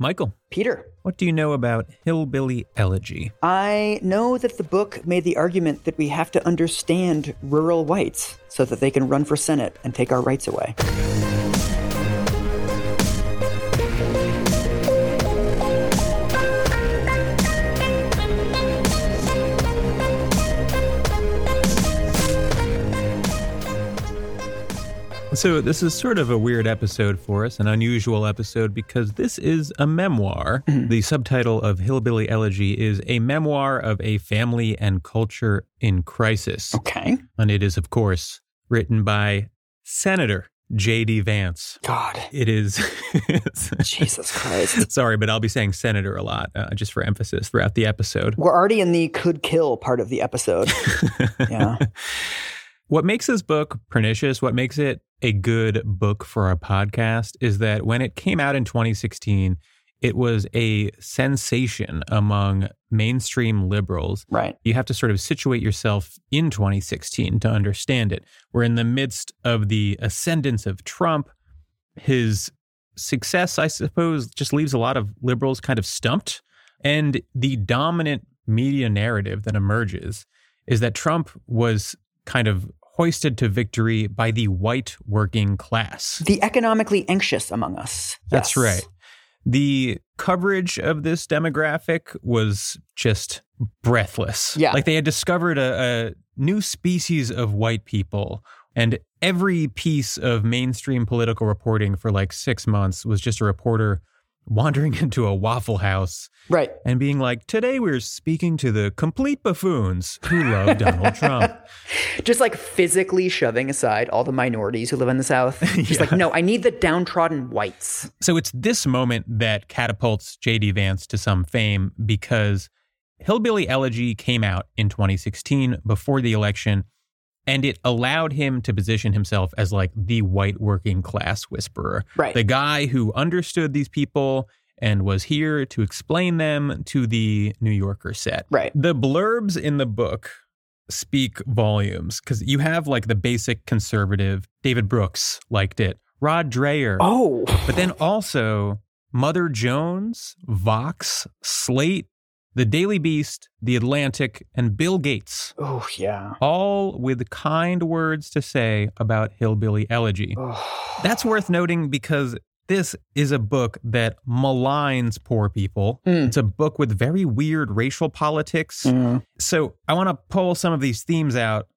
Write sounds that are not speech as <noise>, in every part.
Michael, Peter, what do you know about Hillbilly Elegy? I know that the book made the argument that we have to understand rural whites so that they can run for Senate and take our rights away. So, this is sort of a weird episode for us, an unusual episode, because this is a memoir. The subtitle of Hillbilly Elegy is A Memoir of a Family and Culture in Crisis. Okay. And it is, of course, written by Senator J.D. Vance. God, It is. <laughs> Jesus Christ. Sorry, but I'll be saying senator a lot, uh, just for emphasis throughout the episode. We're already in the could kill part of the episode. <laughs> Yeah. What makes this book pernicious, what makes it a good book for a podcast, is that when it came out in 2016, it was a sensation among mainstream liberals. Right. You have to sort of situate yourself in 2016 to understand it. We're in the midst of the ascendance of Trump. His success, I suppose, just leaves a lot of liberals kind of stumped. And the dominant media narrative that emerges is that Trump was kind of hoisted to victory by the white working class. The economically anxious among us. That's Yes. right. The coverage of this demographic was just breathless. Yeah. Like they had discovered a, a new species of white people. And every piece of mainstream political reporting for like six months was just a reporter wandering <laughs> into a Waffle House Right. and being like, Today we're speaking to the complete buffoons who love Donald <laughs> Trump. Just like physically shoving aside all the minorities who live in the South. <laughs> Just like, no, I need the downtrodden whites. So it's this moment that catapults JD Vance to some fame because Hillbilly Elegy came out in 2016 before the election and it allowed him to position himself as like the white working class whisperer. Right. The guy who understood these people and was here to explain them to the New Yorker set. Right. The blurbs in the book speak volumes because you have like the basic conservative David Brooks liked it. Rod Dreher, Oh. but then also Mother Jones, Vox, Slate, The Daily Beast, The Atlantic, and Bill Gates, Oh, yeah. all with kind words to say about Hillbilly Elegy. Oh. That's worth noting because this is a book that maligns poor people. Mm. It's a book with very weird racial politics. Mm. So I want to pull some of these themes out,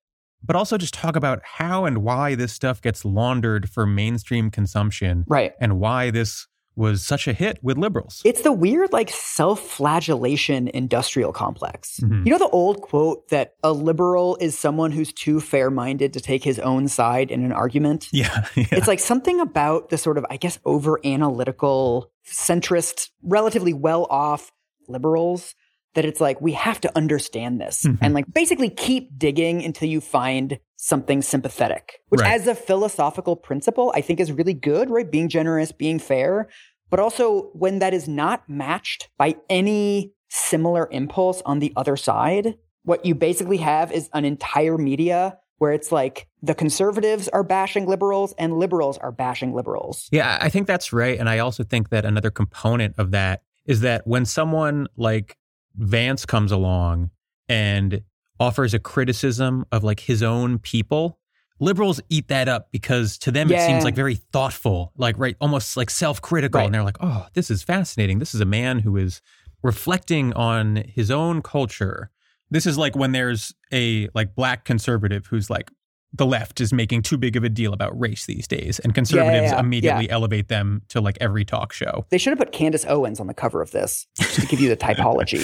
but also just talk about how and why this stuff gets laundered for mainstream consumption Right. and why this was such a hit with liberals. It's the weird, like, self flagellation industrial complex. Mhm. You know the old quote that a liberal is someone who's too fair minded to take his own side in an argument? yeah, <laughs> yeah. It's like something about the sort of, I guess, over analytical, centrist, relatively well off liberals that it's like, we have to understand this Mhm. and like basically keep digging until you find something sympathetic, which Right. as a philosophical principle, I think is really good, right? Being generous, being fair. But also when that is not matched by any similar impulse on the other side, what you basically have is an entire media where it's like the conservatives are bashing liberals and liberals are bashing liberals. Yeah, I think that's right. And I also think that another component of that is that when someone like Vance comes along and offers a criticism of like his own people, liberals eat that up because to them it seems like very thoughtful, like right, almost like self-critical. Right. And they're like, oh, this is fascinating. This is a man who is reflecting on his own culture. This is like when there's a like black conservative who's like the left is making too big of a deal about race these days and conservatives yeah, immediately yeah. elevate them to like every talk show. They should have put Candace Owens on the cover of this just to give you the typology.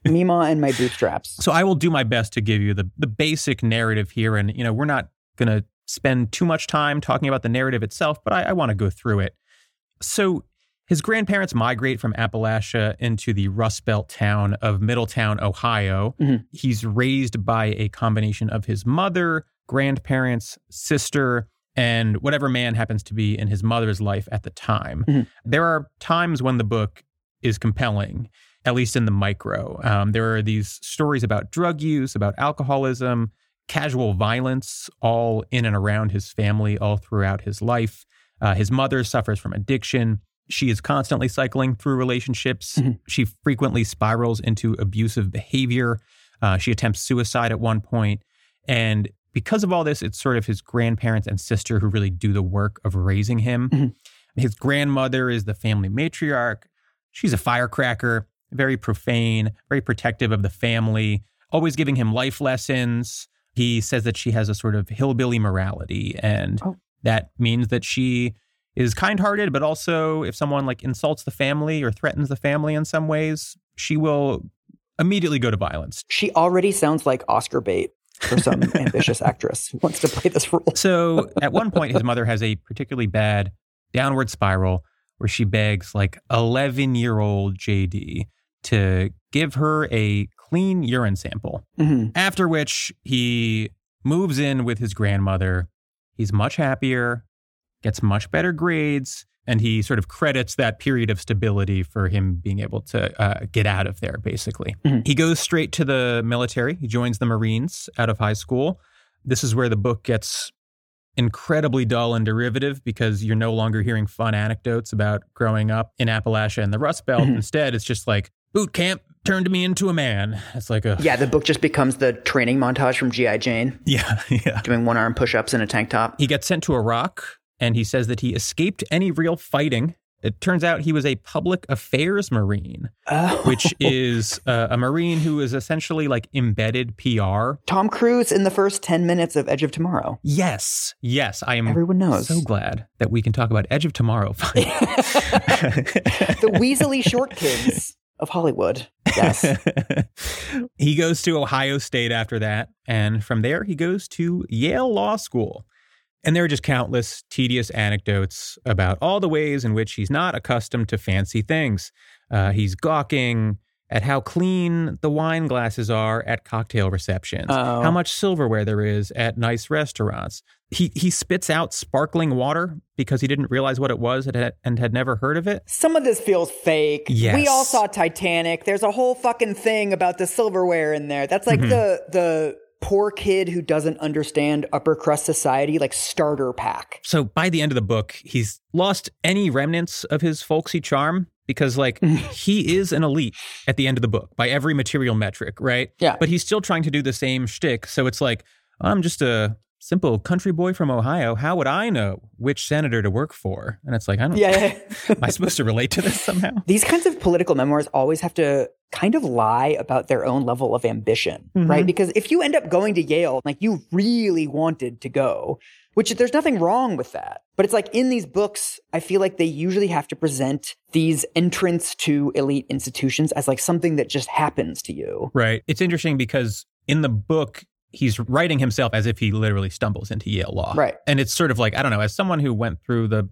<laughs> Mima and my bootstraps. So I will do my best to give you the the basic narrative here and you know, we're not going to spend too much time talking about the narrative itself, but I, I want to go through it. So his grandparents migrate from Appalachia into the Rust Belt town of Middletown, Ohio. Mhm. He's raised by a combination of his mother, grandparents, sister, and whatever man happens to be in his mother's life at the time. Mhm. There are times when the book is compelling, at least in the micro. Um, there are these stories about drug use, about alcoholism, casual violence, all in and around his family, all throughout his life. Uh, his mother suffers from addiction. She is constantly cycling through relationships. Mhm. She frequently spirals into abusive behavior. Uh, she attempts suicide at one point. And because of all this, it's sort of his grandparents and sister who really do the work of raising him. Mhm. His grandmother is the family matriarch. She's a firecracker, very profane, very protective of the family, always giving him life lessons. He says that she has a sort of hillbilly morality, and Oh. that means that she is kind-hearted, but also if someone like insults the family or threatens the family in some ways, she will immediately go to violence. She already sounds like Oscar bait for some <laughs> ambitious actress who wants to play this role. So <laughs> at one point, his mother has a particularly bad downward spiral where she begs like 11 year old JD to give her a clean urine sample. Mhm. After which he moves in with his grandmother. He's much happier, gets much better grades, and he sort of credits that period of stability for him being able to uh, get out of there, basically. Mhm. He goes straight to the military. He joins the Marines out of high school. This is where the book gets incredibly dull and derivative because you're no longer hearing fun anecdotes about growing up in Appalachia and the Rust Belt. Mhm. Instead, it's just like boot camp turned me into a man. It's like a Yeah, the book just becomes the training montage from G.I. Jane, <laughs> yeah, yeah. doing one arm push ups in a tank top. He gets sent to Iraq and he says that he escaped any real fighting. It turns out he was a public affairs Marine, Oh. which <laughs> is uh, a Marine who is essentially like embedded PR. Tom Cruise in the first 10 minutes of Edge of Tomorrow. Yes, yes. I am Everyone knows. so glad that we can talk about Edge of Tomorrow. <laughs> finally. the Weasley short kids of Hollywood. Yes. <laughs> he goes to Ohio State after that. And from there, he goes to Yale Law School. And there are just countless tedious anecdotes about all the ways in which he's not accustomed to fancy things. Uh, he's gawking at how clean the wine glasses are at cocktail receptions, Oh. how much silverware there is at nice restaurants. He, he spits out sparkling water because he didn't realize what it was and had, and had never heard of it. Some of this feels fake. Yes. We all saw Titanic. There's a whole fucking thing about the silverware in there. That's Mm-hmm. like the the poor kid who doesn't understand upper crust society, like starter pack. So by the end of the book, he's lost any remnants of his folksy charm because, like, <laughs> he is an elite at the end of the book by every material metric, right? Yeah. But he's still trying to do the same shtick. So it's like, I'm just a simple country boy from Ohio. How would I know which senator to work for? And it's like, I don't. Yeah. <laughs> Am I supposed to relate to this somehow? <laughs> These kinds of political memoirs always have to kind of lie about their own level of ambition, Mm-hmm. right? Because if you end up going to Yale, like you really wanted to go, which there's nothing wrong with that. But it's like in these books, I feel like they usually have to present these entrants to elite institutions as like something that just happens to you. Right. It's interesting because in the book, he's writing himself as if he literally stumbles into Yale Law. Right. And it's sort of like, I don't know, as someone who went through the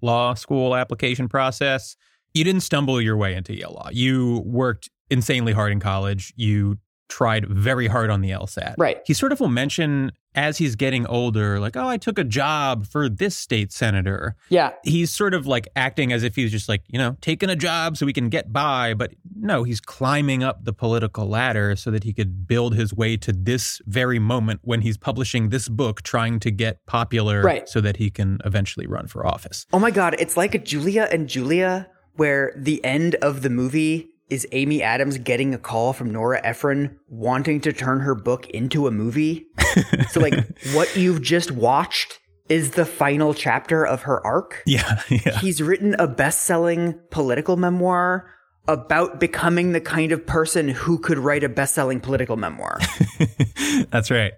law school application process, you didn't stumble your way into Yale Law. You worked insanely hard in college. You tried very hard on the LSAT. Right. He sort of will mention as he's getting older, like, oh, I took a job for this state senator. Yeah. He's sort of like acting as if he's just like, you know, taking a job so we can get by. But no, he's climbing up the political ladder so that he could build his way to this very moment when he's publishing this book, trying to get popular Right. so that he can eventually run for office. Oh my God. It's like a Julie and Julia where the end of the movie is Amy Adams getting a call from Nora Ephron wanting to turn her book into a movie. <laughs> so, like, what you've just watched is the final chapter of her arc. Yeah, <laughs> yeah. He's written a best selling political memoir about becoming the kind of person who could write a best selling political memoir. <laughs> That's right.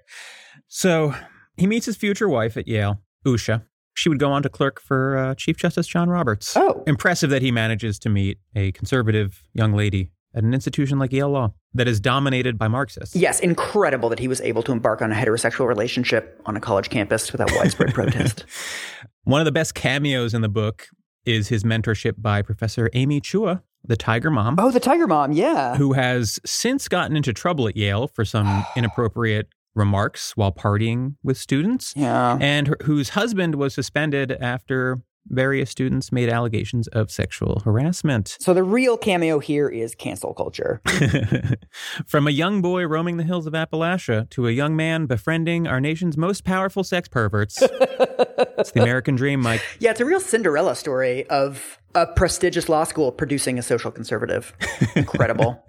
So he meets his future wife at Yale, Usha. She would go on to clerk for uh, Chief Justice John Roberts. Oh. Impressive that he manages to meet a conservative young lady at an institution like Yale Law that is dominated by Marxists. yes, incredible that he was able to embark on a heterosexual relationship on a college campus without widespread <laughs> protest. One of the best cameos in the book is his mentorship by Professor Amy Chua, the Tiger Mom, Oh, the Tiger Mom, yeah. who has since gotten into trouble at Yale for some <gasps> inappropriate remarks while partying with students. Yeah. and her, whose husband was suspended after various students made allegations of sexual harassment. So the real cameo here is cancel culture. <laughs> From a young boy roaming the hills of Appalachia to a young man befriending our nation's most powerful sex perverts. it's the American dream, Mike. <laughs> Yeah, it's a real Cinderella story of a prestigious law school producing a social conservative. <laughs> Incredible.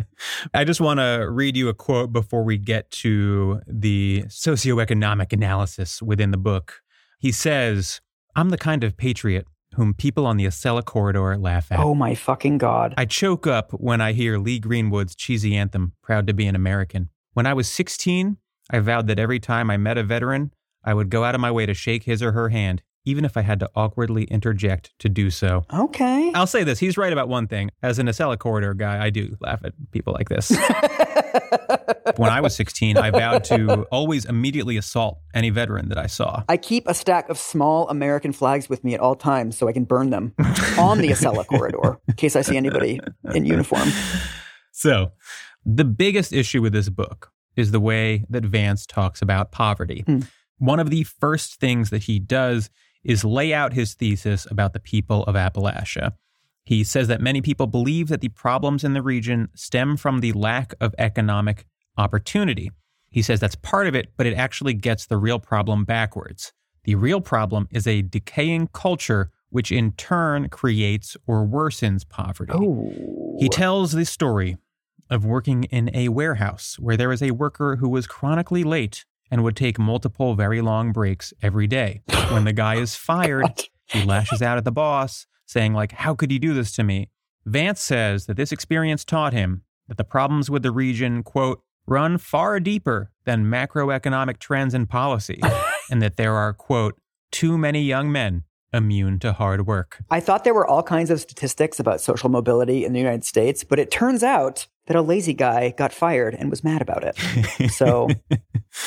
I just want to read you a quote before we get to the socioeconomic analysis within the book. He says, I'm the kind of patriot whom people on the Acela corridor laugh at. Oh my fucking God. I choke up when I hear Lee Greenwood's cheesy anthem, Proud to be an American. When I was 16, I vowed that every time I met a veteran, I would go out of my way to shake his or her hand, even if I had to awkwardly interject to do so. Okay. I'll say this he's right about one thing. As an Acela corridor guy, I do laugh at people like this. <laughs> when I was 16, I vowed to always immediately assault any veteran that I saw. I keep a stack of small American flags with me at all times so I can burn them on the Acela <laughs> corridor in case I see anybody in uniform. So, the biggest issue with this book is the way that Vance talks about poverty. Hmm. One of the first things that he does is lay out his thesis about the people of Appalachia. He says that many people believe that the problems in the region stem from the lack of economic opportunity. He says that's part of it, but it actually gets the real problem backwards. The real problem is a decaying culture, which in turn creates or worsens poverty. Oh. He tells the story of working in a warehouse where there was a worker who was chronically late and would take multiple very long breaks every day. When the guy is <laughs> oh fired, he lashes out at the boss, saying like, "How could you do this to me?" Vance says that this experience taught him that the problems with the region, quote, run far deeper than macroeconomic trends and policy, <laughs> and that there are, quote, too many young men immune to hard work. I thought there were all kinds of statistics about social mobility in the United States, but it turns out that a lazy guy got fired and was mad about it. <laughs> So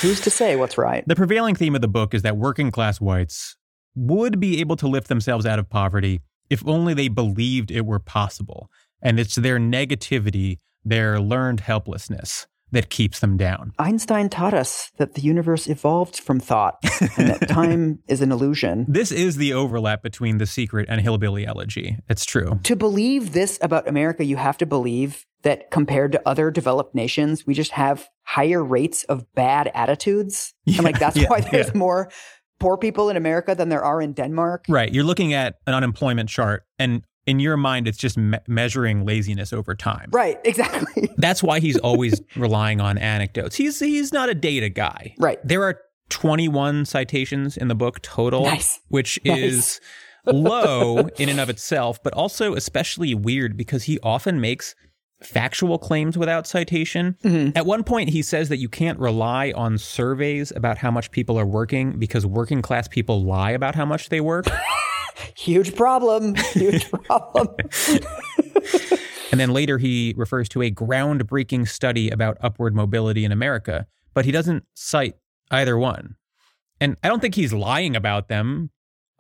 who's to say what's right? The prevailing theme of the book is that working class whites would be able to lift themselves out of poverty if only they believed it were possible. And it's their negativity, their learned helplessness, that keeps them down. Einstein taught us that the universe evolved from thought and that <laughs> time is an illusion. This is the overlap between The Secret and Hillbilly Elegy. It's true. To believe this about America, you have to believe that compared to other developed nations, we just have higher rates of bad attitudes. and like that's yeah, why there's yeah. more poor people in America than there are in Denmark. Right. You're looking at an unemployment chart, and in your mind, it's just me- measuring laziness over time. Right, <laughs> exactly. That's why he's always <laughs> relying on anecdotes. He's he's not a data guy. Right. There are 21 citations in the book total, Nice. which Nice. is low in and of itself, but also especially weird because he often makes factual claims without citation. Mhm. At one point, he says that you can't rely on surveys about how much people are working because working class people lie about how much they work. <laughs> Huge problem. Huge <laughs> problem. And then later he refers to a groundbreaking study about upward mobility in America, but he doesn't cite either one. And I don't think he's lying about them.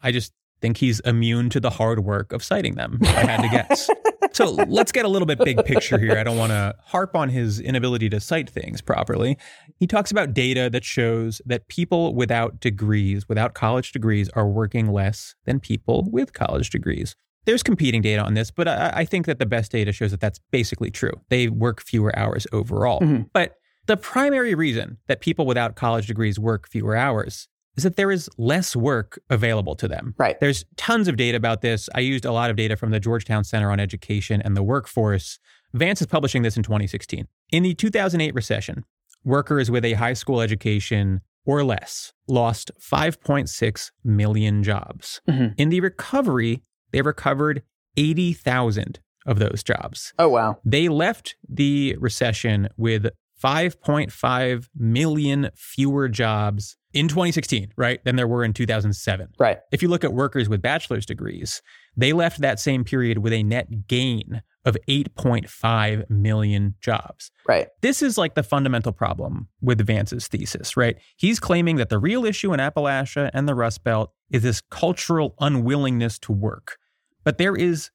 I just think he's immune to the hard work of citing them. I had to guess. <laughs> so let's get a little bit big picture here. I don't want to harp on his inability to cite things properly. He talks about data that shows that people without degrees, without college degrees, are working less than people with college degrees. There's competing data on this, but I, I think that the best data shows that that's basically true. They work fewer hours overall. Mhm. But the primary reason that people without college degrees work fewer hours is that there is less work available to them. Right. There's tons of data about this. I used a lot of data from the Georgetown Center on Education and the Workforce. Vance is publishing this in 2016. In the 2008 recession, workers with a high school education or less lost 5.6 million jobs. Mhm. In the recovery, they recovered 80,000 of those jobs. Oh, wow. They left the recession with 5.5 million fewer jobs in 2016, right, than there were in 2007. Right. If you look at workers with bachelor's degrees, they left that same period with a net gain of 8.5 million jobs. Right. This is like the fundamental problem with Vance's thesis, right? He's claiming that the real issue in Appalachia and the Rust Belt is this cultural unwillingness to work. But there is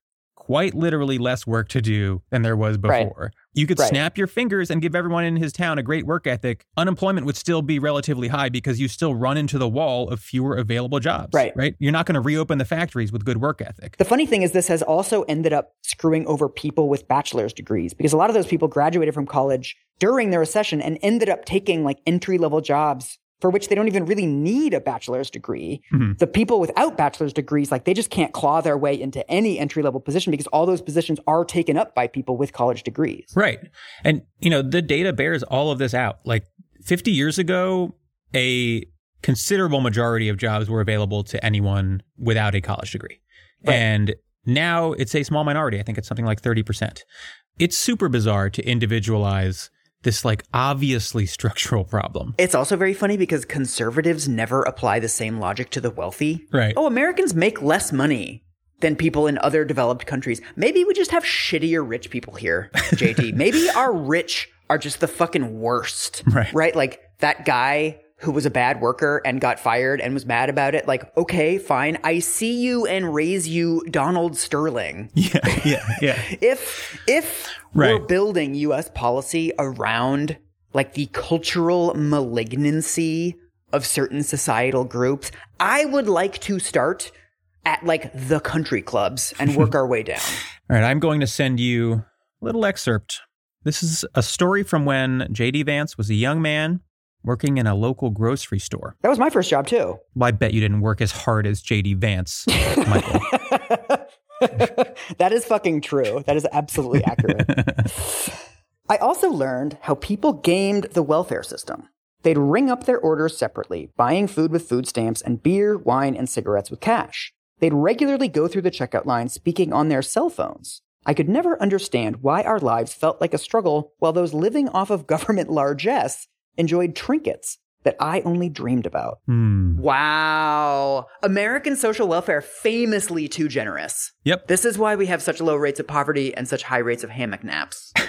quite literally less work to do than there was Right. before. You could Right. snap your fingers and give everyone in his town a great work ethic. Unemployment would still be relatively high because you still run into the wall of fewer available jobs. Right. Right. You're not going to reopen the factories with good work ethic. The funny thing is, this has also ended up screwing over people with bachelor's degrees because a lot of those people graduated from college during the recession and ended up taking like entry level jobs for which they don't even really need a bachelor's degree. Mhm. The people without bachelor's degrees, like they just can't claw their way into any entry level position because all those positions are taken up by people with college degrees. Right. And, you know, the data bears all of this out. Like 50 years ago, a considerable majority of jobs were available to anyone without a college degree. Right. And now it's a small minority. I think it's something like 30%. It's super bizarre to individualize this like obviously structural problem. It's also very funny because conservatives never apply the same logic to the wealthy. Right. Oh, Americans make less money than people in other developed countries. Maybe we just have shittier rich people here, JT. <laughs> Maybe our rich are just the fucking worst. Right. Right? Like that guy who was a bad worker and got fired and was mad about it. Like, okay, fine. I see you and raise you Donald Sterling. <laughs> Yeah. Yeah. Yeah. <laughs> If if we're building US policy around like the cultural malignancy of certain societal groups, I would like to start at like the country clubs and work <laughs> our way down. All right, I'm going to send you a little excerpt. This is a story from when J.D. Vance was a young man working in a local grocery store. That was my first job too. Well, I bet you didn't work as hard as J.D. Vance, Michael. <laughs> that is fucking true. That is absolutely accurate. <laughs> I also learned how people gamed the welfare system. They'd ring up their orders separately, buying food with food stamps and beer, wine, and cigarettes with cash. They'd regularly go through the checkout line speaking on their cell phones. I could never understand why our lives felt like a struggle while those living off of government largesse enjoyed trinkets that I only dreamed about. Hmm. Wow. American social welfare famously too generous. Yep. This is why we have such low rates of poverty and such high rates of hammock naps. <laughs>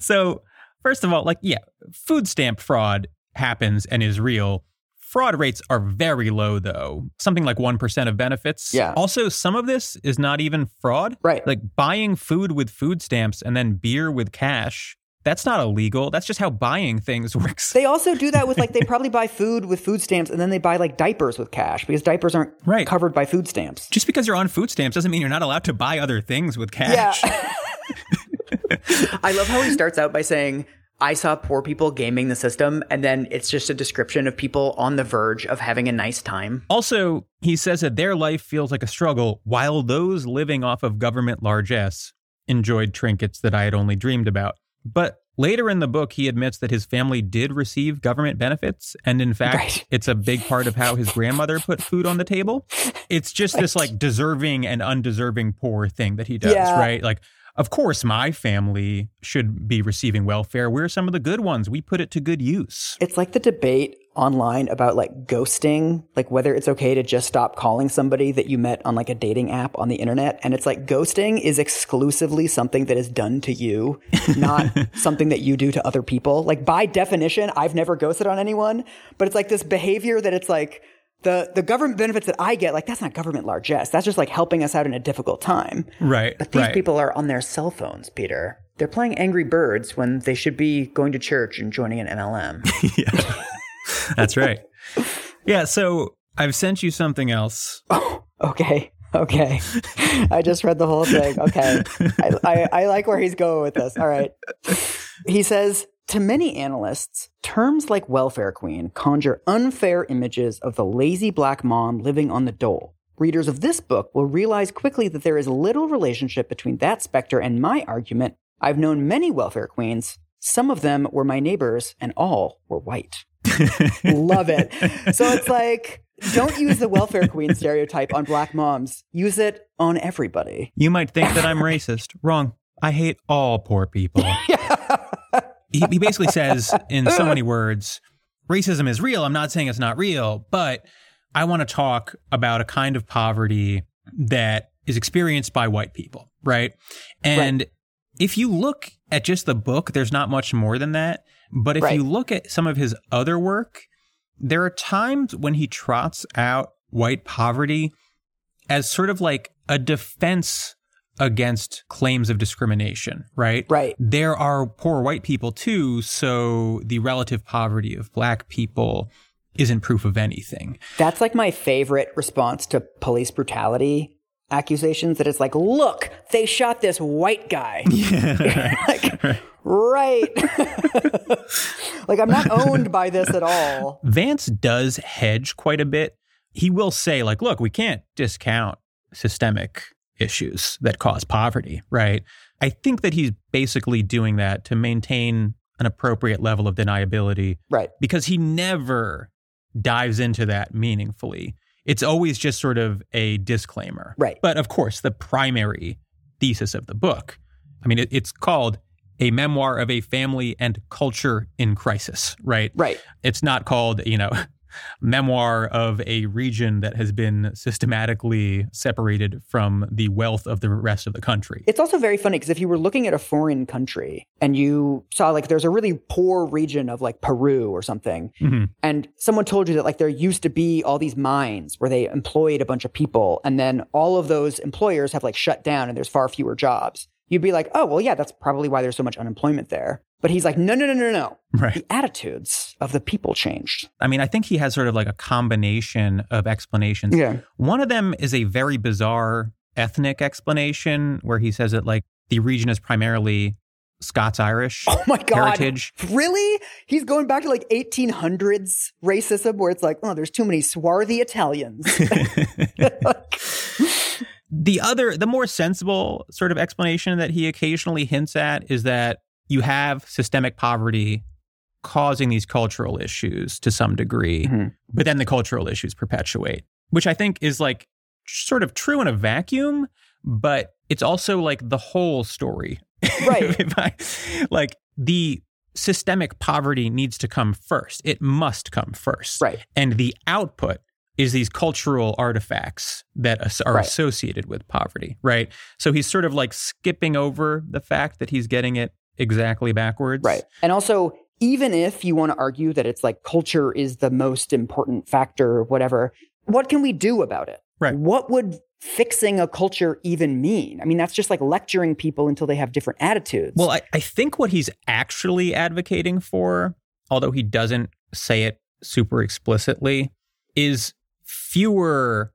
So, first of all, like, yeah, food stamp fraud happens and is real. Fraud rates are very low, though. Something like 1% of benefits. Yeah. Also, some of this is not even fraud. Right. Like buying food with food stamps and then beer with cash. That's not illegal. That's just how buying things <laughs> works. They also do that with like they probably buy food with food stamps and then they buy like diapers with cash because diapers aren't Right. covered by food stamps. just because you're on food stamps doesn't mean you're not allowed to buy other things with cash. Yeah. <laughs> <laughs> I love how he starts out by saying, I saw poor people gaming the system, and then it's just a description of people on the verge of having a nice time. Also, he says that their life feels like a struggle while those living off of government largesse enjoyed trinkets that I had only dreamed about. But later in the book, he admits that his family did receive government benefits. And in fact, Right. it's a big part of how his grandmother put food on the table. It's just this like deserving and undeserving poor thing that he does, Yeah. right? Like, of course, my family should be receiving welfare. We're some of the good ones. We put it to good use. It's like the debate online about like ghosting, like whether it's okay to just stop calling somebody that you met on like a dating app on the internet. And it's like ghosting is exclusively something that is done to you, <laughs> not something that you do to other people. Like by definition, I've never ghosted on anyone, but it's like this behavior that it's like the, the government benefits that I get, like that's not government largesse. That's just like helping us out in a difficult time. Right. But these right. people are on their cell phones, Peter. They're playing Angry Birds when they should be going to church and joining an MLM. <laughs> yeah. That's right. Yeah. So I've sent you something else. <laughs> Okay. Okay. I just read the whole thing. Okay. I, I, I like where he's going with this. All right. He says To many analysts, terms like welfare queen conjure unfair images of the lazy black mom living on the dole. Readers of this book will realize quickly that there is little relationship between that specter and my argument. I've known many welfare queens. Some of them were my neighbors, and all were white. <laughs> Love it. So it's like, don't use the welfare queen stereotype on black moms. Use it on everybody. You might think that I'm racist. Wrong. I hate all poor people. <laughs> he, he basically says, in so many words, racism is real. I'm not saying it's not real, but I want to talk about a kind of poverty that is experienced by white people, right? And if you look at just the book, there's not much more than that. But if Right. you look at some of his other work, there are times when he trots out white poverty as sort of like a defense against claims of discrimination, right? Right. There are poor white people too, so the relative poverty of black people isn't proof of anything. That's like my favorite response to police brutality accusations that it's like, look, they shot this white guy. <laughs> Yeah. <laughs> like, <laughs> right. like, I'm not owned by this at all. Vance does hedge quite a bit. He will say, like, look, we can't discount systemic issues that cause poverty, right? I think that he's basically doing that to maintain an appropriate level of deniability Right. because he never dives into that meaningfully. It's always just sort of a disclaimer. Right. But of course, the primary thesis of the book, I mean, it, it's called A Memoir of a Family and Culture in Crisis, right? Right. It's not called, you know, memoir of a region that has been systematically separated from the wealth of the rest of the country. It's also very funny because if you were looking at a foreign country and you saw like there's a really poor region of like Peru or something, Mhm. and someone told you that like there used to be all these mines where they employed a bunch of people, and then all of those employers have like shut down and there's far fewer jobs. You'd be like, oh, well, yeah, that's probably why there's so much unemployment there. But he's like, no, no, no, no, no. Right. The attitudes of the people changed. I mean, I think he has sort of like a combination of explanations. Yeah. One of them is a very bizarre ethnic explanation where he says that like the region is primarily Scots Irish Oh my God. heritage. Really? He's going back to like 1800s racism where it's like, oh, there's too many swarthy Italians. <laughs> <laughs> the other, the more sensible sort of explanation that he occasionally hints at is that you have systemic poverty causing these cultural issues to some degree, Mhm. but then the cultural issues perpetuate, which I think is like sort of true in a vacuum, but it's also like the whole story. Right. <laughs> I- like the systemic poverty needs to come first. It must come first. right. And the output is these cultural artifacts that are Right. associated with poverty, right? So he's sort of like skipping over the fact that he's getting it exactly backwards. Right. And also, even if you want to argue that it's like culture is the most important factor, or whatever, what can we do about it? Right. What would fixing a culture even mean? I mean, that's just like lecturing people until they have different attitudes. Well, I, I think what he's actually advocating for, although he doesn't say it super explicitly, is fewer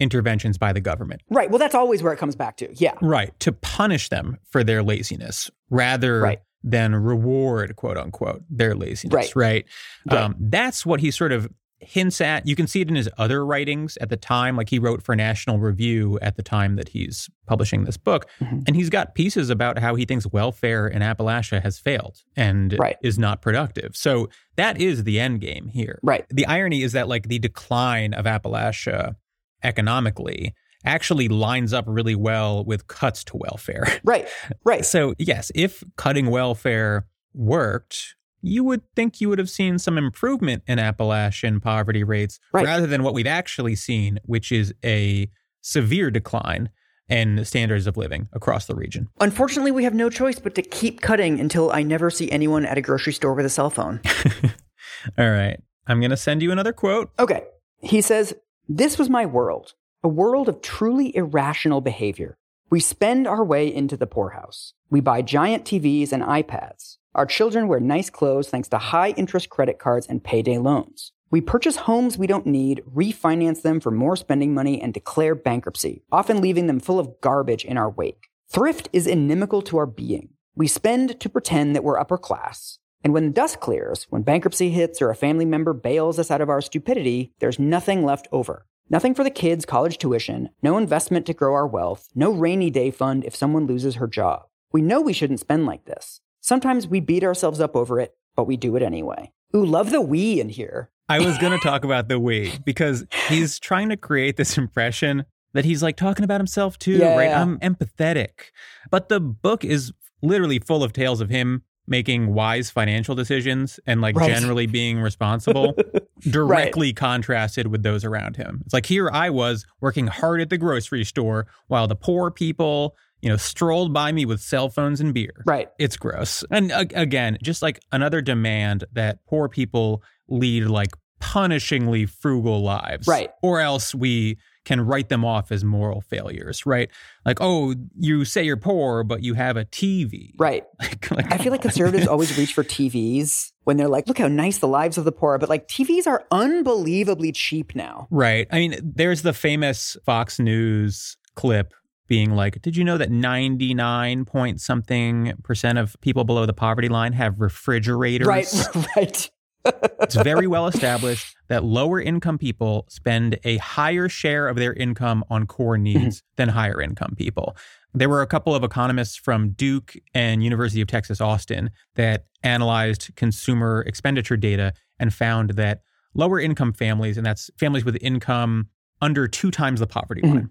interventions by the government. right. Well, that's always where it comes back to. Yeah. Right. To punish them for their laziness rather Right. than reward, quote unquote, their laziness. Right. Right. Um, that's what he sort of hints at. You can see it in his other writings at the time. Like he wrote for National Review at the time that he's publishing this book. Mhm. And he's got pieces about how he thinks welfare in Appalachia has failed and Right. is not productive. So that is the end game here. Right. The irony is that like the decline of Appalachia economically actually lines up really well with cuts to welfare. <laughs> Right. Right. So, yes, if cutting welfare worked, you would think you would have seen some improvement in Appalachian poverty rates Right. rather than what we've actually seen, which is a severe decline in standards of living across the region. Unfortunately, we have no choice but to keep cutting until I never see anyone at a grocery store with a cell phone. <laughs> All right. I'm going to send you another quote. Okay. He says, This was my world, a world of truly irrational behavior. We spend our way into the poorhouse. We buy giant TVs and iPads. Our children wear nice clothes thanks to high interest credit cards and payday loans. We purchase homes we don't need, refinance them for more spending money, and declare bankruptcy, often leaving them full of garbage in our wake. Thrift is inimical to our being. We spend to pretend that we're upper class. And when the dust clears, when bankruptcy hits or a family member bails us out of our stupidity, there's nothing left over. Nothing for the kids' college tuition, no investment to grow our wealth, no rainy day fund if someone loses her job. We know we shouldn't spend like this. Sometimes we beat ourselves up over it, but we do it anyway. Ooh, love the we in here. I was going <laughs> to talk about the we because he's trying to create this impression that he's like talking about himself too, Yeah, right? I'm empathetic. But the book is literally full of tales of him making wise financial decisions and like Right. generally being responsible, <laughs> directly contrasted with those around him. It's like here I was working hard at the grocery store while the poor people, you know, strolled by me with cell phones and beer. Right. It's gross. And uh, again, just like another demand that poor people lead like punishingly frugal lives. Right. Or else we can write them off as moral failures, right? Like, oh, you say you're poor, but you have a TV. Right. <laughs> Like, like, I feel like conservatives always reach for TVs when they're like, look how nice the lives of the poor are. But like TVs are unbelievably cheap now. Right. I mean, there's the famous Fox News clip being like, did you know that 99 point something percent of people below the poverty line have refrigerators? Right, <laughs> right. It's very well established that lower income people spend a higher share of their income on core needs than higher income people. There were a couple of economists from Duke and University of Texas Austin that analyzed consumer expenditure data and found that lower income families, and that's families with income under two times the poverty Mhm. line,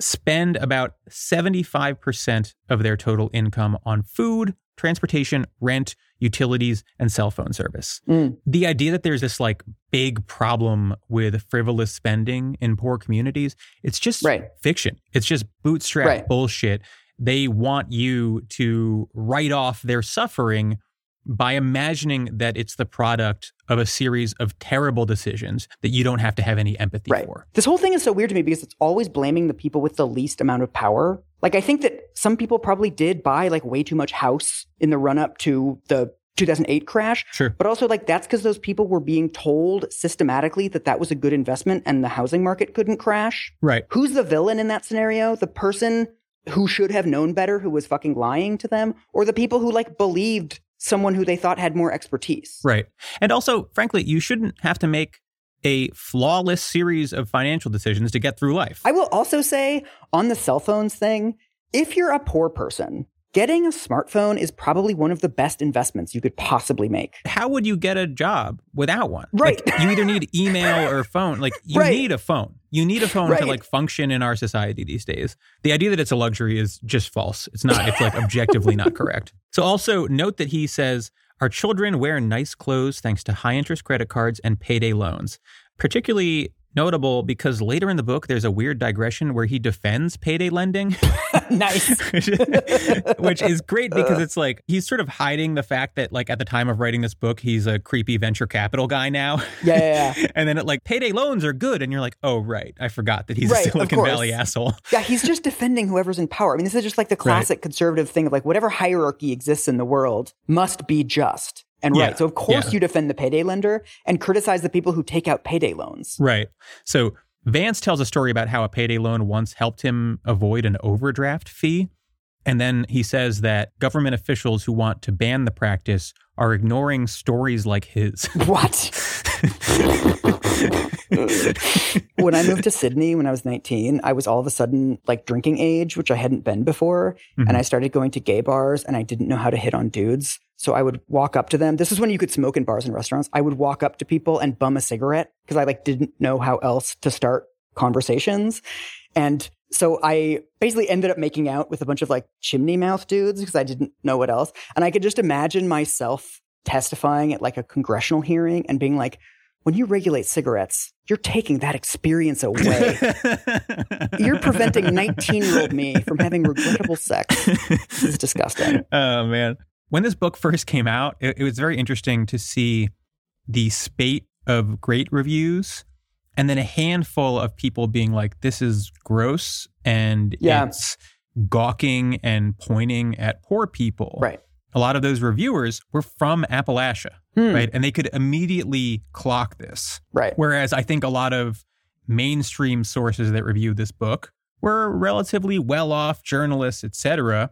spend about 75% of their total income on food, transportation, rent, utilities, and cell phone service. Mm. The idea that there's this like big problem with frivolous spending in poor communities, it's just Right. fiction. It's just bootstrap Right. bullshit. They want you to write off their suffering by imagining that it's the product of a series of terrible decisions that you don't have to have any empathy Right. for. This whole thing is so weird to me because it's always blaming the people with the least amount of power. Like I think that some people probably did buy like way too much house in the run up to the 2008 crash. Sure. But also, like, that's because those people were being told systematically that that was a good investment and the housing market couldn't crash. Right. Who's the villain in that scenario? The person who should have known better, who was fucking lying to them, or the people who, like, believed someone who they thought had more expertise? Right. And also, frankly, you shouldn't have to make a flawless series of financial decisions to get through life. I will also say on the cell phones thing, if you're a poor person, getting a smartphone is probably one of the best investments you could possibly make. How would you get a job without one? Right. Like, you either need <laughs> email or phone. Like you Right. need a phone. You need a phone Right. to like function in our society these days. The idea that it's a luxury is just false. It's not. It's like objectively not correct. So also note that he says our children wear nice clothes thanks to high interest credit cards and payday loans. Particularly notable because later in the book there's a weird digression where he defends payday lending. <laughs> nice. <laughs> which is great because uh. it's like he's sort of hiding the fact that like at the time of writing this book he's a creepy venture capital guy now Yeah, yeah, yeah. <laughs> and then it like payday loans are good and you're like oh right i forgot that he's Right, a silicon valley asshole Yeah, he's just defending whoever's in power. I mean, this is just like the classic conservative thing of like whatever hierarchy exists in the world must be just and right. So of course yeah. you defend the payday lender and criticize the people who take out payday loans. right so vance tells a story about how a payday loan once helped him avoid an overdraft fee and then he says that government officials who want to ban the practice are ignoring stories like his What? <laughs> <laughs> when I moved to Sydney when I was 19, I was all of a sudden like drinking age, which I hadn't been before. Mhm. And I started going to gay bars and I didn't know how to hit on dudes. So I would walk up to them. This is when you could smoke in bars and restaurants. I would walk up to people and bum a cigarette because I like didn't know how else to start conversations. And so I basically ended up making out with a bunch of like chimney mouth dudes because I didn't know what else. And I could just imagine myself testifying at like a congressional hearing and being like, when you regulate cigarettes, you're taking that experience away. <laughs> You're preventing 19 year old me from having regrettable sex. This is disgusting. <laughs> oh man when this book first came out it, it was very interesting to see the spate of great reviews and then a handful of people being like this is gross and Yeah. it's gawking and pointing at poor people Right. A lot of those reviewers were from appalachia Hmm. right and they could immediately clock this Right. Whereas I think a lot of mainstream sources that reviewed this book were relatively well off journalists, et cetera,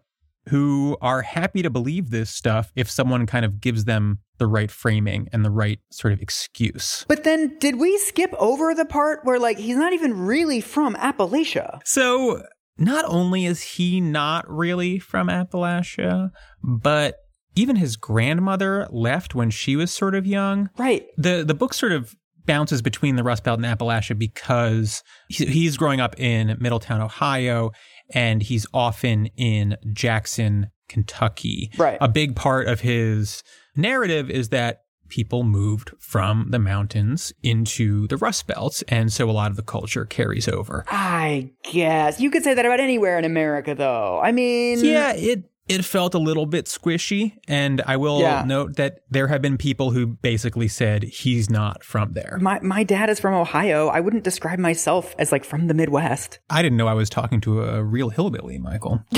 who are happy to believe this stuff if someone kind of gives them the right framing and the right sort of excuse. But then did we skip over the part where like he's not even really from Appalachia? So not only is he not really from Appalachia, but even his grandmother left when she was sort of young. Right. the the book sort of bounces between the Rust Belt and Appalachia because he's growing up in Middletown, Ohio, and he's often in Jackson, Kentucky. Right. A big part of his narrative is that people moved from the mountains into the Rust Belt, and so a lot of the culture carries over. I guess you could say that about anywhere in America, though. I mean, Yeah, it it felt a little bit squishy. And I will Yeah. note that there have been people who basically said he's not from there. My my dad is from Ohio. I wouldn't describe myself as like from the Midwest. I didn't know I was talking to a real hillbilly, Michael. <laughs>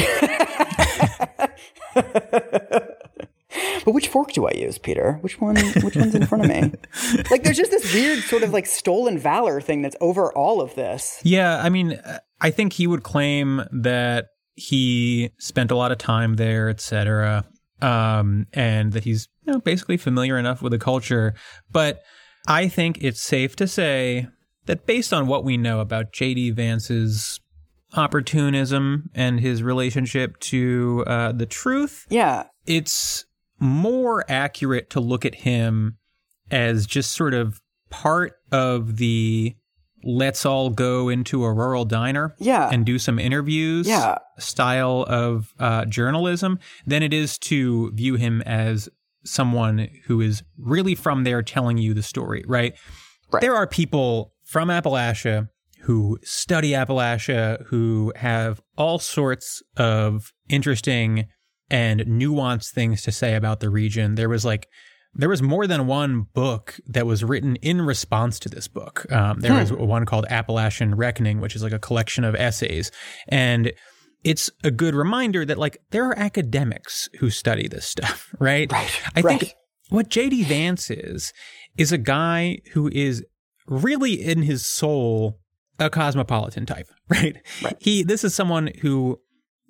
<laughs> But which fork do I use, Peter? Which one? Which one's in front of me? <laughs> Like, there's just this weird sort of like stolen valor thing that's over all of this. Yeah, I mean, I think he would claim that he spent a lot of time there, etc., um, and that he's you know, basically familiar enough with the culture. But I think it's safe to say that based on what we know about J.D. Vance's opportunism and his relationship to uh, the truth, Yeah, it's more accurate to look at him as just sort of part of the let's all go into a rural diner yeah, and do some interviews Yeah. style of uh, journalism than it is to view him as someone who is really from there telling you the story, right? Right. There are people from Appalachia who study Appalachia who have all sorts of interesting and nuanced things to say about the region. There was like there was more than one book that was written in response to this book. Um, there was one called Appalachian Reckoning, which is like a collection of essays, and it's a good reminder that like there are academics who study this stuff, <laughs> right? Right, I right. think what JD Vance is is a guy who is really in his soul a cosmopolitan type, <laughs> right? Right. He this is someone who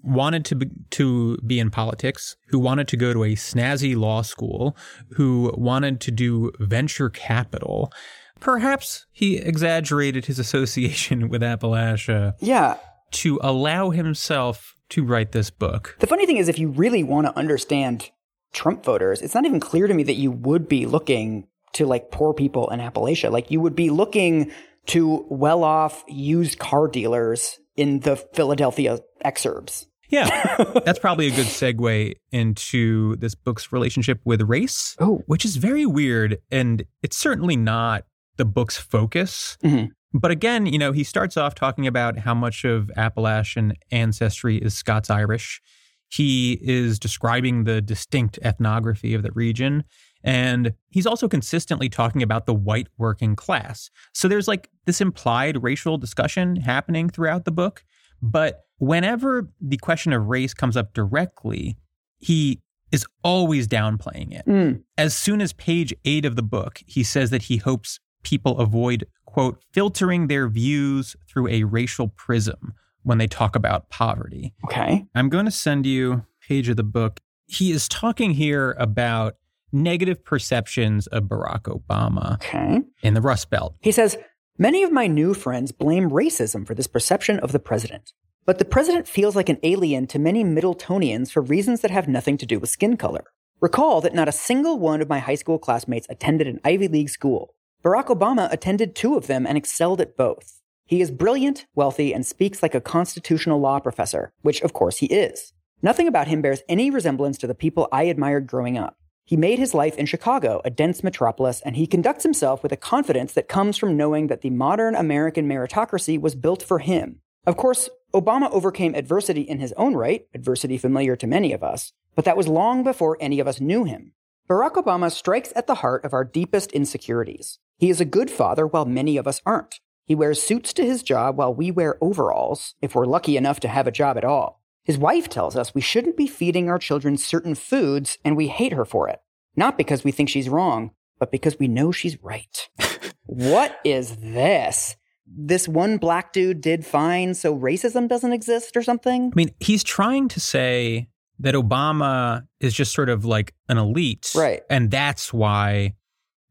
wanted to be, to be in politics, who wanted to go to a snazzy law school, who wanted to do venture capital. Perhaps he exaggerated his association <laughs> with Appalachia yeah. to allow himself to write this book. The funny thing is, if you really want to understand Trump voters, it's not even clear to me that you would be looking to like poor people in Appalachia. Like you would be looking to well off used car dealers in the Philadelphia exurbs. Yeah, <laughs> that's probably a good segue into this book's relationship with race, Oh. which is very weird. And it's certainly not the book's focus. Mhm. But again, you know, he starts off talking about how much of Appalachian ancestry is Scots Irish. He is describing the distinct ethnography of the region. And he's also consistently talking about the white working class. So there's like this implied racial discussion happening throughout the book. But whenever the question of race comes up directly, he is always downplaying it. Mm. As soon as page eight of the book, he says that he hopes people avoid, quote, filtering their views through a racial prism when they talk about poverty. Okay. I'm going to send you page of the book. He is talking here about negative perceptions of Barack Obama Okay. in the Rust Belt. He says, Many of my new friends blame racism for this perception of the president. But the president feels like an alien to many Middletonians for reasons that have nothing to do with skin color. Recall that not a single one of my high school classmates attended an Ivy League school. Barack Obama attended two of them and excelled at both. He is brilliant, wealthy, and speaks like a constitutional law professor, which of course he is. Nothing about him bears any resemblance to the people I admired growing up. He made his life in Chicago, a dense metropolis, and he conducts himself with a confidence that comes from knowing that the modern American meritocracy was built for him. Of course, Obama overcame adversity in his own right, adversity familiar to many of us, but that was long before any of us knew him. Barack Obama strikes at the heart of our deepest insecurities. He is a good father while many of us aren't. He wears suits to his job while we wear overalls, if we're lucky enough to have a job at all. His wife tells us we shouldn't be feeding our children certain foods and we hate her for it. Not because we think she's wrong, but because we know she's right. <laughs> what is this? This one black dude did fine, so racism doesn't exist or something? I mean, he's trying to say that Obama is just sort of like an elite. Right. And that's why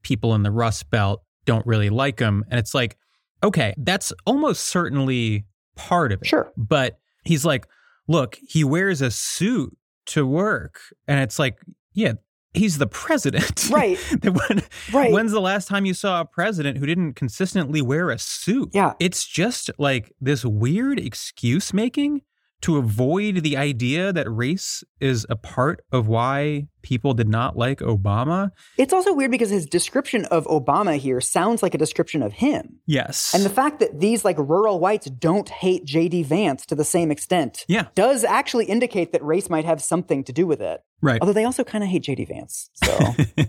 people in the Rust Belt don't really like him. And it's like, okay, that's almost certainly part of it. Sure. But he's like, look, he wears a suit to work. And it's like, yeah, he's the president. <laughs> Right. <laughs> When- Right. When's the last time you saw a president who didn't consistently wear a suit? Yeah. It's just like this weird excuse making to avoid the idea that race is a part of why people did not like Obama. It's also weird because his description of Obama here sounds like a description of him. Yes. And the fact that these like rural whites don't hate JD Vance to the same extent yeah. does actually indicate that race might have something to do with it. Right. Although they also kind of hate JD Vance. So <laughs>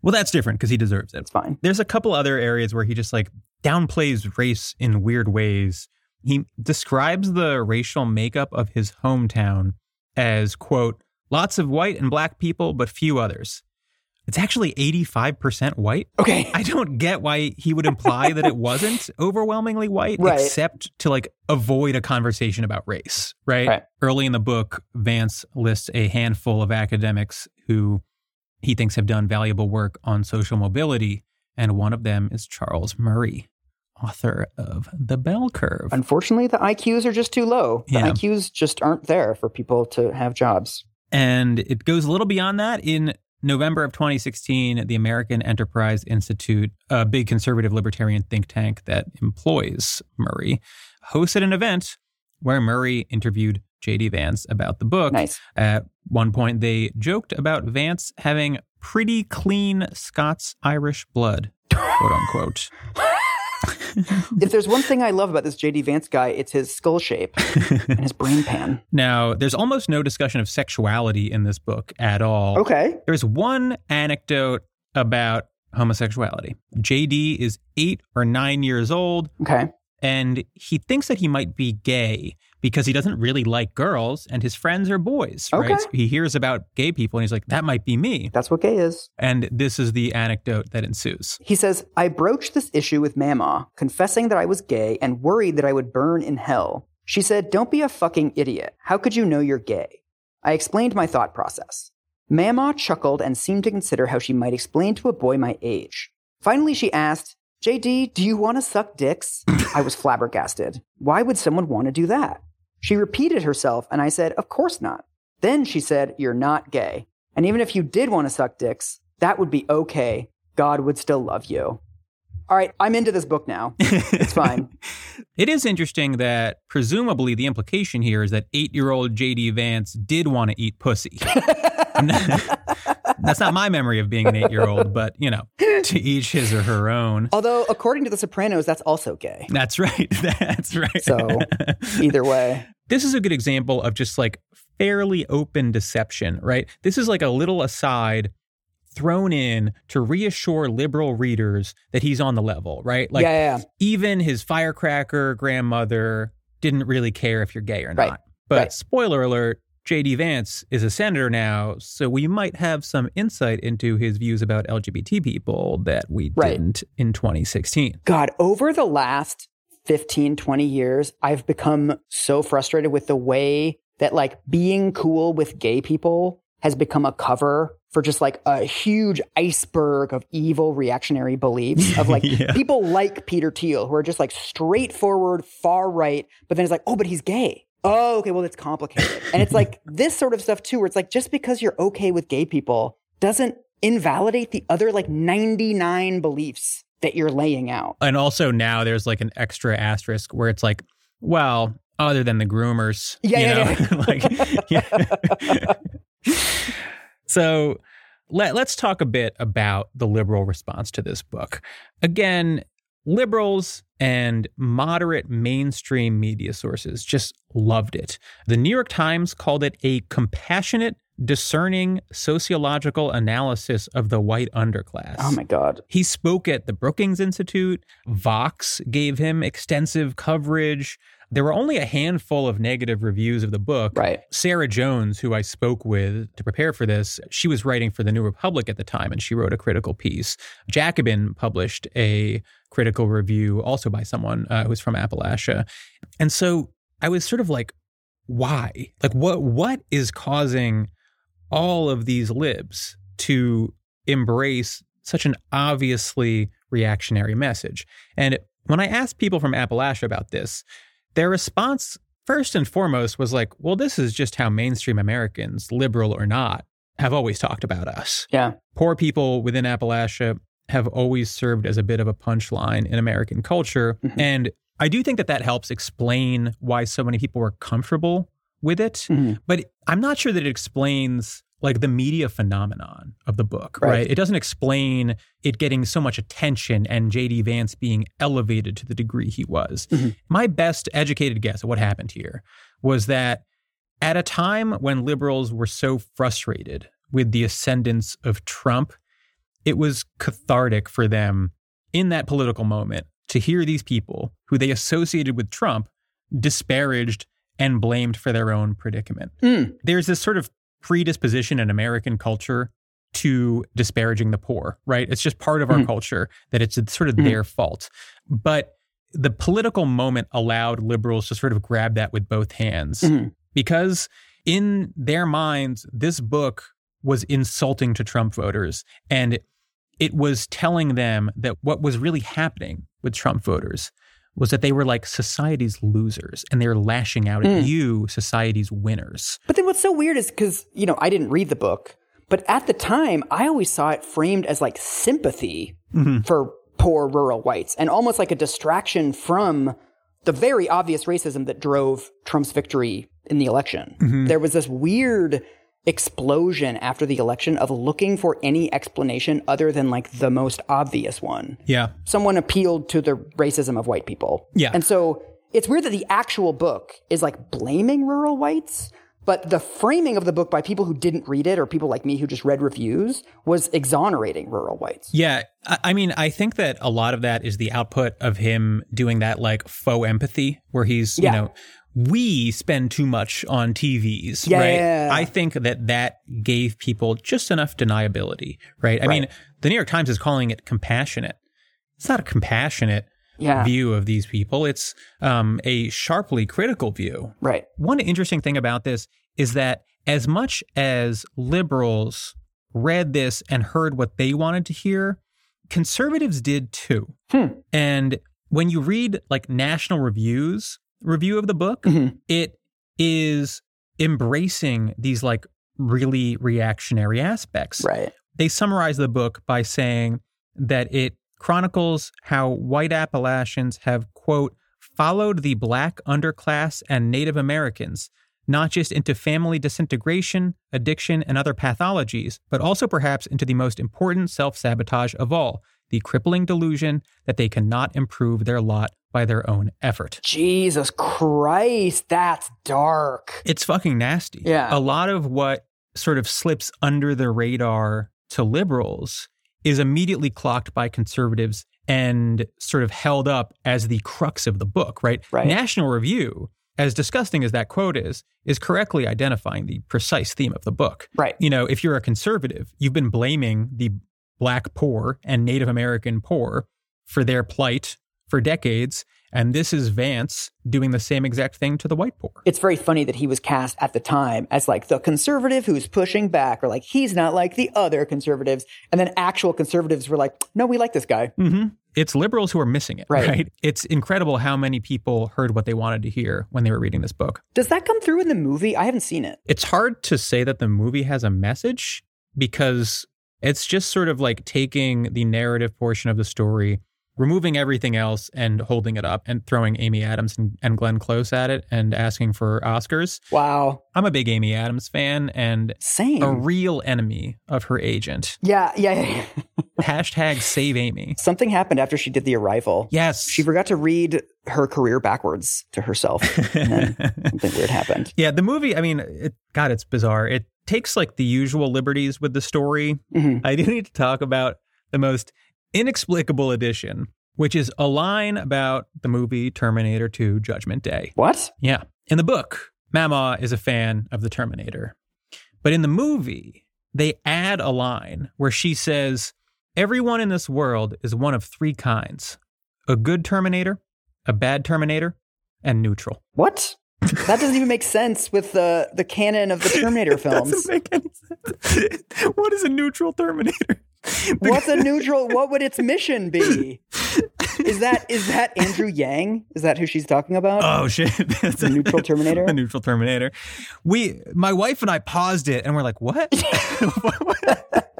well, that's different because he deserves it. it's fine. There's a couple other areas where he just like downplays race in weird ways. He describes the racial makeup of his hometown as, quote, lots of white and black people, but few others. It's actually 85% white. Okay. <laughs> I don't get why he would imply that it wasn't <laughs> overwhelmingly white, Right. except to like avoid a conversation about race, right? Right. Early in the book, Vance lists a handful of academics who he thinks have done valuable work on social mobility, and one of them is Charles Murray, author of The Bell Curve. Unfortunately, the IQs are just too low. The Yeah. IQs just aren't there for people to have jobs. And it goes a little beyond that. In November of 2016, the American Enterprise Institute, a big conservative libertarian think tank that employs Murray, hosted an event where Murray interviewed J.D. Vance about the book. Nice. At one point, they joked about Vance having pretty clean Scots Irish blood, quote unquote. <laughs> if there's one thing I love about this JD Vance guy, it's his skull shape and his brain <laughs> pan. Now, there's almost no discussion of sexuality in this book at all. Okay. There's one anecdote about homosexuality. JD is eight or nine years old, Okay. and he thinks that he might be gay because he doesn't really like girls, and his friends are boys. Okay. Right? So he hears about gay people, and he's like, "That might be me." That's what gay is. And this is the anecdote that ensues. He says, I broached this issue with Mamaw, confessing that I was gay and worried that I would burn in hell. She said, Don't be a fucking idiot. How could you know you're gay? I explained my thought process. Mamaw chuckled and seemed to consider how she might explain to a boy my age. Finally, she asked, JD, do you want to suck dicks? <laughs> I was flabbergasted. Why would someone want to do that? She repeated herself, and I said, Of course not. Then she said, You're not gay. And even if you did want to suck dicks, that would be okay. God would still love you. All right, I'm into this book now. It's fine. <laughs> It is interesting that presumably the implication here is that eight year old JD Vance did want to eat pussy. <laughs> That's not my memory of being an eight year old, but you know, to each his or her own. Although, according to The Sopranos, that's also gay. That's right. <laughs> That's right. So, either way. this is a good example of just like fairly open deception, right? This is like a little aside thrown in to reassure liberal readers that he's on the level, right? Like yeah, yeah, even his firecracker grandmother didn't really care if you're gay or Right. not. But Right. spoiler alert, JD Vance is a senator now, so we might have some insight into his views about LGBT people that we Right. didn't in 2016. God, over the last 15, 20 years, I've become so frustrated with the way that like being cool with gay people has become a cover for just like a huge iceberg of evil reactionary beliefs of like <laughs> Yeah. people like Peter Thiel who are just like straightforward, far right, but then it's like, oh, but he's gay. Oh, okay, well, it's complicated. and it's like <laughs> this sort of stuff too, where it's like just because you're okay with gay people doesn't invalidate the other like 99 beliefs that you're laying out. And also now there's like an extra asterisk where it's like, well, other than the groomers, Yeah, you yeah, know, yeah. <laughs> like, yeah. So let, let's talk a bit about the liberal response to this book. Again, liberals and moderate mainstream media sources just loved it. The New York Times called it a compassionate, discerning sociological analysis of the white underclass. Oh my God. He spoke at the Brookings Institute. Vox gave him extensive coverage. There were only a handful of negative reviews of the book. Right. Sarah Jones, who I spoke with to prepare for this, she was writing for the New Republic at the time and she wrote a critical piece. Jacobin published a critical review also by someone uh, who's from Appalachia. And so I was sort of like, why? Like what what is causing all of these libs to embrace such an obviously reactionary message? And when I asked people from Appalachia about this, their response, first and foremost, was like, well, this is just how mainstream Americans, liberal or not, have always talked about us. Yeah. Poor people within Appalachia have always served as a bit of a punchline in American culture. Mhm. And I do think that that helps explain why so many people were comfortable with it. Mhm. But I'm not sure that it explains like the media phenomenon of the book, Right. right? It doesn't explain it getting so much attention and JD Vance being elevated to the degree he was. Mhm. My best educated guess of what happened here was that at a time when liberals were so frustrated with the ascendance of Trump, it was cathartic for them in that political moment to hear these people who they associated with Trump disparaged and blamed for their own predicament. Mm. There's this sort of predisposition in American culture to disparaging the poor, right? It's just part of our Mhm. culture that it's sort of Mhm. their fault. But the political moment allowed liberals to sort of grab that with both hands Mhm. because in their minds, this book was insulting to Trump voters. And it was telling them that what was really happening with Trump voters was that they were like society's losers and they're lashing out at Mm. you, society's winners. But then what's so weird is because, you know, I didn't read the book, but at the time, I always saw it framed as like sympathy Mhm. for poor rural whites and almost like a distraction from the very obvious racism that drove Trump's victory in the election. Mhm. There was this weird explosion after the election of looking for any explanation other than like the most obvious one. Yeah. Someone appealed to the racism of white people. Yeah. And so it's weird that the actual book is like blaming rural whites, but the framing of the book by people who didn't read it or people like me who just read reviews was exonerating rural whites. Yeah. I mean, I think that a lot of that is the output of him doing that like faux empathy where he's, Yeah. you know, we spend too much on TVs, Yeah. right? I think that that gave people just enough deniability, right? I Right. mean, the New York Times is calling it compassionate. It's not a compassionate Yeah. view of these people. It's um, a sharply critical view. Right. One interesting thing about this is that as much as liberals read this and heard what they wanted to hear, conservatives did too. Hmm. And when you read like National Review's review of the book, Mhm. it is embracing these like really reactionary aspects. Right. They summarize the book by saying that it chronicles how white Appalachians have, quote, followed the black underclass and Native Americans, not just into family disintegration, addiction, and other pathologies, but also perhaps into the most important self sabotage of all the crippling delusion that they cannot improve their lot by their own effort. Jesus Christ, that's dark. It's fucking nasty. Yeah. A lot of what sort of slips under the radar to liberals is immediately clocked by conservatives and sort of held up as the crux of the book, right? Right. National Review, as disgusting as that quote is, is correctly identifying the precise theme of the book. Right. You know, if you're a conservative, you've been blaming the black poor and Native American poor for their plight for decades. And this is Vance doing the same exact thing to the white poor. It's very funny that he was cast at the time as like the conservative who's pushing back, or like he's not like the other conservatives. And then actual conservatives were like, no, we like this guy. hmm It's liberals who are missing it, Right. right. It's incredible how many people heard what they wanted to hear when they were reading this book. Does that come through in the movie? I haven't seen it. It's hard to say that the movie has a message because it's just sort of like taking the narrative portion of the story, removing everything else and holding it up and throwing Amy Adams and, and Glenn Close at it and asking for Oscars. Wow. I'm a big Amy Adams fan and Same. a real enemy of her agent. yeah, yeah, yeah. <laughs> Hashtag save Amy. Something happened after she did the arrival. Yes. She forgot to read her career backwards to herself. <laughs> And something weird happened. Yeah, the movie, I mean, it, God, it's bizarre. It takes like the usual liberties with the story. Mhm. I do need to talk about the most inexplicable addition, which is a line about the movie Terminator 2 Judgment Day. What? Yeah. In the book, Mamaw is a fan of the Terminator. But in the movie, they add a line where she says, Everyone in this world is one of three kinds a good Terminator, a bad Terminator, and neutral. What? That doesn't even make sense with the the canon of the Terminator <laughs> films. Doesn't make any sense. <laughs> what is a neutral Terminator? <laughs> What's a neutral? What would its mission be? Is that is that Andrew Yang? Is that who she's talking about? Oh shit! <laughs> That's A neutral Terminator? A neutral Terminator. We, my wife and I paused it, and we're like, "What?" <laughs>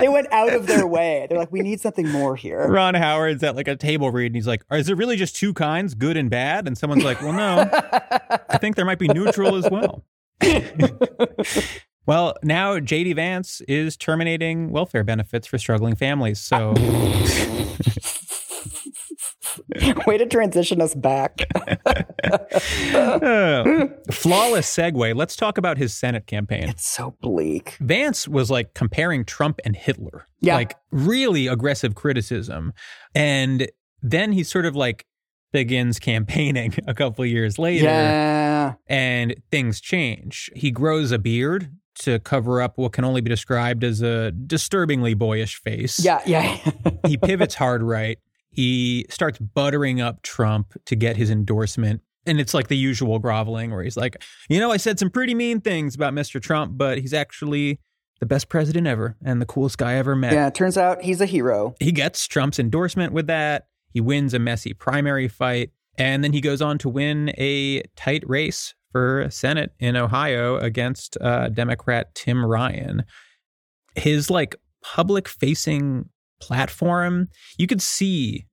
they went out of their way. They're like, we need something more here. Ron Howard's at like a table read and he's like, Is there really just two kinds, good and bad? And someone's like, Well, no. I think there might be neutral as well. Well, now JD Vance is terminating welfare benefits for struggling families. So <laughs> Way to transition us back. Uh, <laughs> flawless segue. Let's talk about his Senate campaign. It's so bleak. Vance was like comparing Trump and Hitler. Yeah. Like really aggressive criticism. And then he sort of like begins campaigning <laughs> a couple years later Yeah. and things change. He grows a beard to cover up what can only be described as a disturbingly boyish face. Yeah. Yeah. <laughs> he pivots hard right. He starts buttering up Trump to get his endorsement. And it's like the usual groveling where he's like, you know, I said some pretty mean things about Mr. Trump, but he's actually the best president ever and the coolest guy I ever met. yeah. Turns out he's a hero. He gets Trump's endorsement with that. He wins a messy primary fight. And then he goes on to win a tight race for Senate in Ohio against uh, Democrat Tim Ryan. His like public facing platform, you could see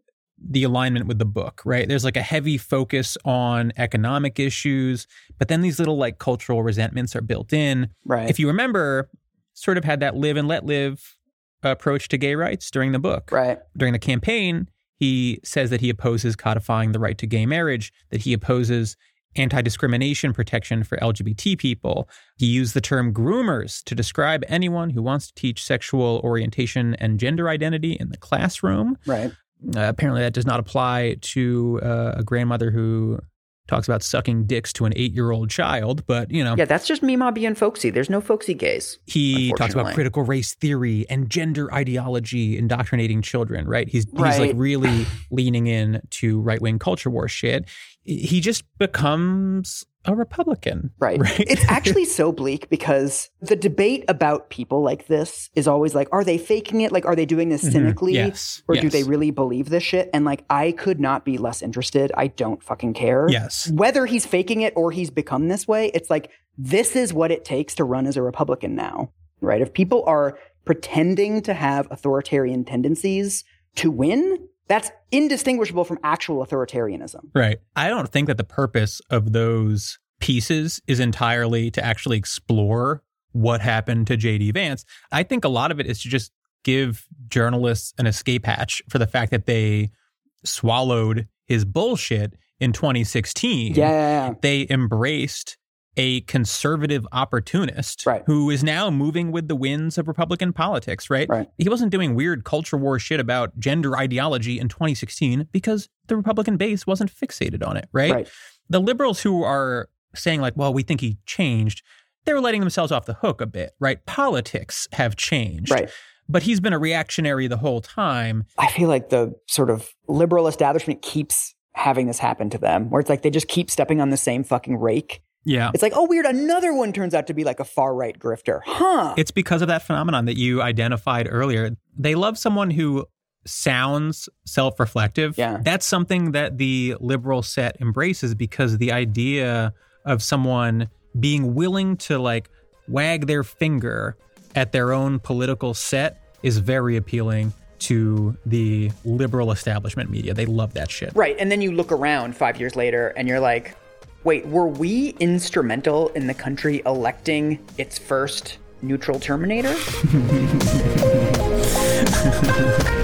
the alignment with the book, right? There's like a heavy focus on economic issues, but then these little like cultural resentments are built in. Right. If you remember, sort of had that live and let live approach to gay rights during the book. right. During the campaign, he says that he opposes codifying the right to gay marriage, that he opposes anti discrimination protection for LGBT people. He used the term groomers to describe anyone who wants to teach sexual orientation and gender identity in the classroom. Right. Uh, apparently, that does not apply to uh, a grandmother who talks about sucking dicks to an eight year old child, but you know. Yeah. That's just me, Mamaw being folksy. There's no folksy gays. He talks about critical race theory and gender ideology indoctrinating children, right? He's he's like really <sighs> leaning in to right wing culture war shit. He just becomes a Republican. Right. <laughs> Right. it's actually so bleak because the debate about people like this is always like, are they faking it? Like, are they doing this cynically? Mm-hmm. Yes. Or do they really believe this shit? And like, I could not be less interested. I don't fucking care. Yes. Whether he's faking it or he's become this way, it's like, this is what it takes to run as a Republican now, right? If people are pretending to have authoritarian tendencies to win, that's indistinguishable from actual authoritarianism. Right. I don't think that the purpose of those pieces is entirely to actually explore what happened to JD Vance. I think a lot of it is to just give journalists an escape hatch for the fact that they swallowed his bullshit in 2016. Yeah. They embraced a conservative opportunist Right. who is now moving with the winds of Republican politics, right? Right. He wasn't doing weird culture war shit about gender ideology in 2016 because the Republican base wasn't fixated on it, right? Right. The liberals who are saying, like, well, we think he changed, they're letting themselves off the hook a bit, right? Politics have changed. Right. But he's been a reactionary the whole time. I feel like the sort of liberal establishment keeps having this happen to them, where it's like they just keep stepping on the same fucking rake. Yeah. It's like, oh, weird, another one turns out to be like a far right grifter. Huh. It's because of that phenomenon that you identified earlier. They love someone who sounds self reflective. Yeah. That's something that the liberal set embraces because the idea of someone being willing to like wag their finger at their own political set is very appealing to the liberal establishment media. They love that shit. right. And then you look around five years later and you're like, wait, were we instrumental in the country electing its first neutral terminator? <laughs>